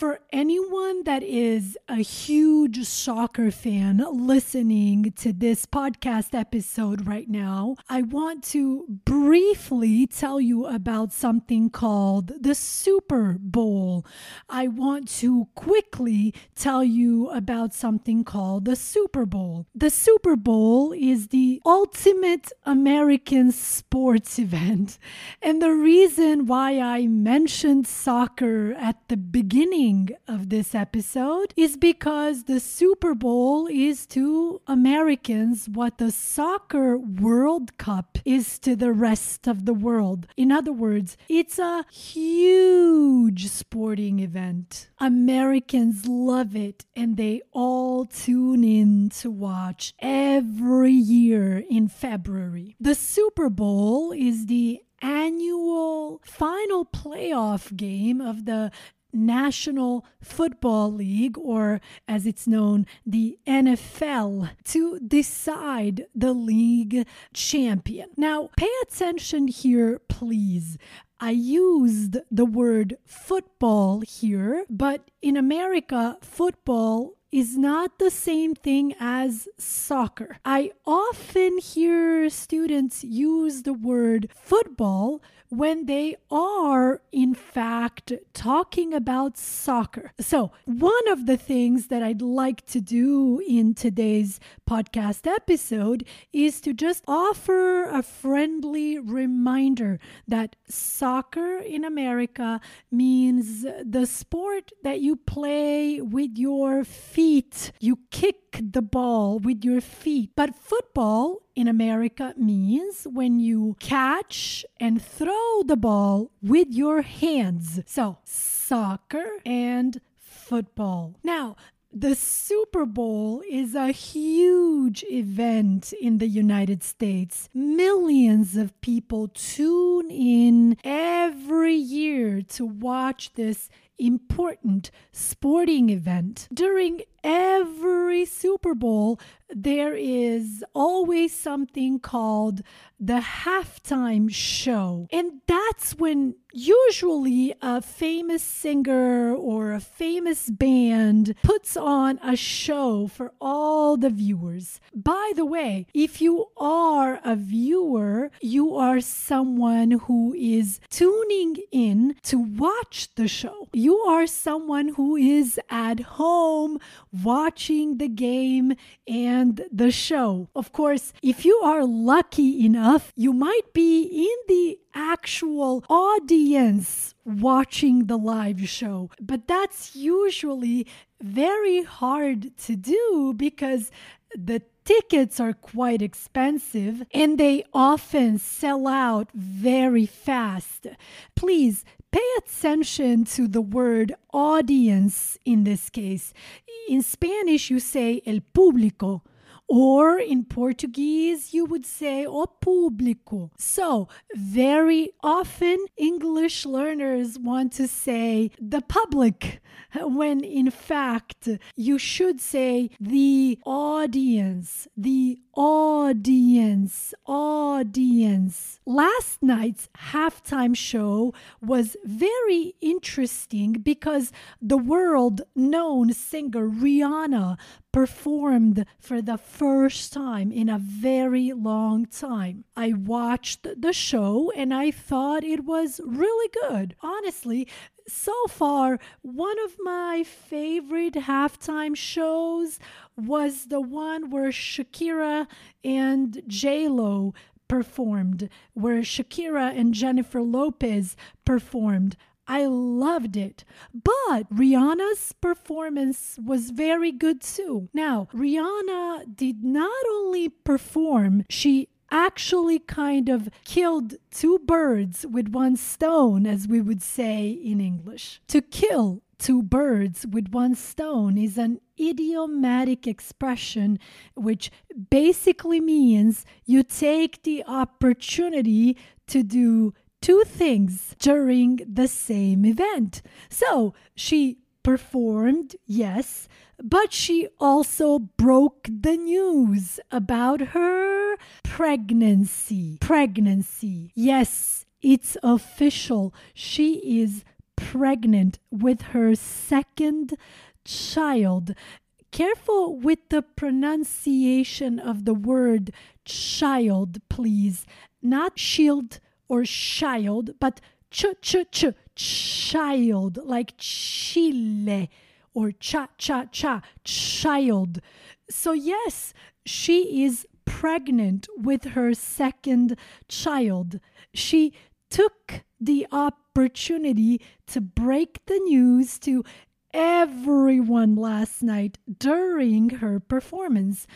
For anyone that is a huge soccer fan listening to this podcast episode right now, I want to briefly tell you about something called the Super Bowl. I want to quickly tell you about something called the Super Bowl. The Super Bowl is the ultimate American sports event. And the reason why I mentioned soccer at the beginning of this episode is because the Super Bowl is to Americans what the soccer World Cup is to the rest of the world. In other words, it's a huge sporting event. Americans love it and they all tune in to watch every year in February. The Super Bowl is the annual final playoff game of the National Football League, or as it's known, the NFL, to decide the league champion. Now, pay attention here, please. I used the word football here, but in America, football is not the same thing as soccer. I often hear students use the word football when they are, in fact, talking about soccer. So, one of the things that I'd like to do in today's podcast episode is to just offer a friendly reminder that soccer in America means the sport that you play with your feet. You kick the ball with your feet. But football in America means when you catch and throw the ball with your hands. So, soccer and football. Now, the Super Bowl is a huge event in the United States. Millions of people tune in every year to watch this important sporting event. During every Super Bowl, there is always something called the halftime show. And that's when usually a famous singer or a famous band puts on a show for all the viewers. By the way, if you are a viewer, you are someone who is tuning in to watch the show. You are someone who is at home watching the game and the show. Of course, if you are lucky enough, you might be in the actual audience watching the live show. But that's usually very hard to do because the tickets are quite expensive and they often sell out very fast. Please pay attention to the word audience in this case. In Spanish, you say el público. Or in Portuguese, you would say o público. So, very often English learners want to say the public, when in fact you should say the audience, the audience, audience. Last night's halftime show was very interesting because the world known singer Rihanna performed for the first time in a very long time. I watched the show and I thought it was really good. Honestly, so far, one of my favorite halftime shows was the one where Shakira and J Lo performed, where Shakira and Jennifer Lopez performed. I loved it. But Rihanna's performance was very good too. Now, Rihanna did not only perform, she actually kind of killed two birds with one stone, as we would say in English. To kill two birds with one stone is an idiomatic expression which basically means you take the opportunity to do two things during the same event. So she performed, yes, but she also broke the news about her pregnancy. Pregnancy. Yes, it's official. She is pregnant with her second child. Careful with the pronunciation of the word child, please. Not shield or child, but ch ch ch child, like Chile or cha cha cha child. So yes, she is pregnant with her second child. She took the opportunity to break the news to everyone last night during her performance.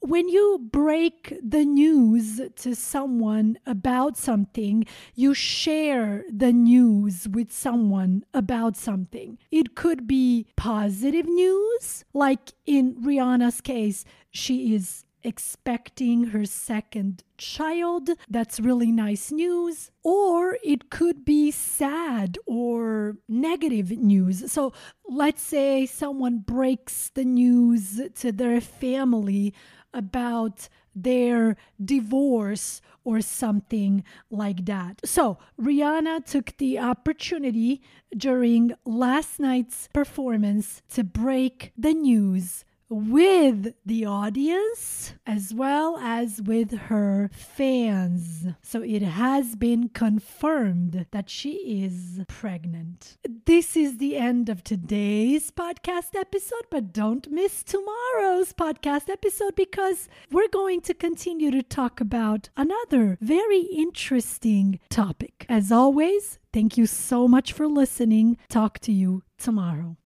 When you break the news to someone about something, you share the news with someone about something. It could be positive news, like in Rihanna's case, she is expecting her second child. That's really nice news. Or it could be sad or negative news. So let's say someone breaks the news to their family about their divorce or something like that. So, Rihanna took the opportunity during last night's performance to break the news with the audience as well as with her fans. So it has been confirmed that she is pregnant. This is the end of today's podcast episode, but don't miss tomorrow's podcast episode because we're going to continue to talk about another very interesting topic. As always, thank you so much for listening. Talk to you tomorrow.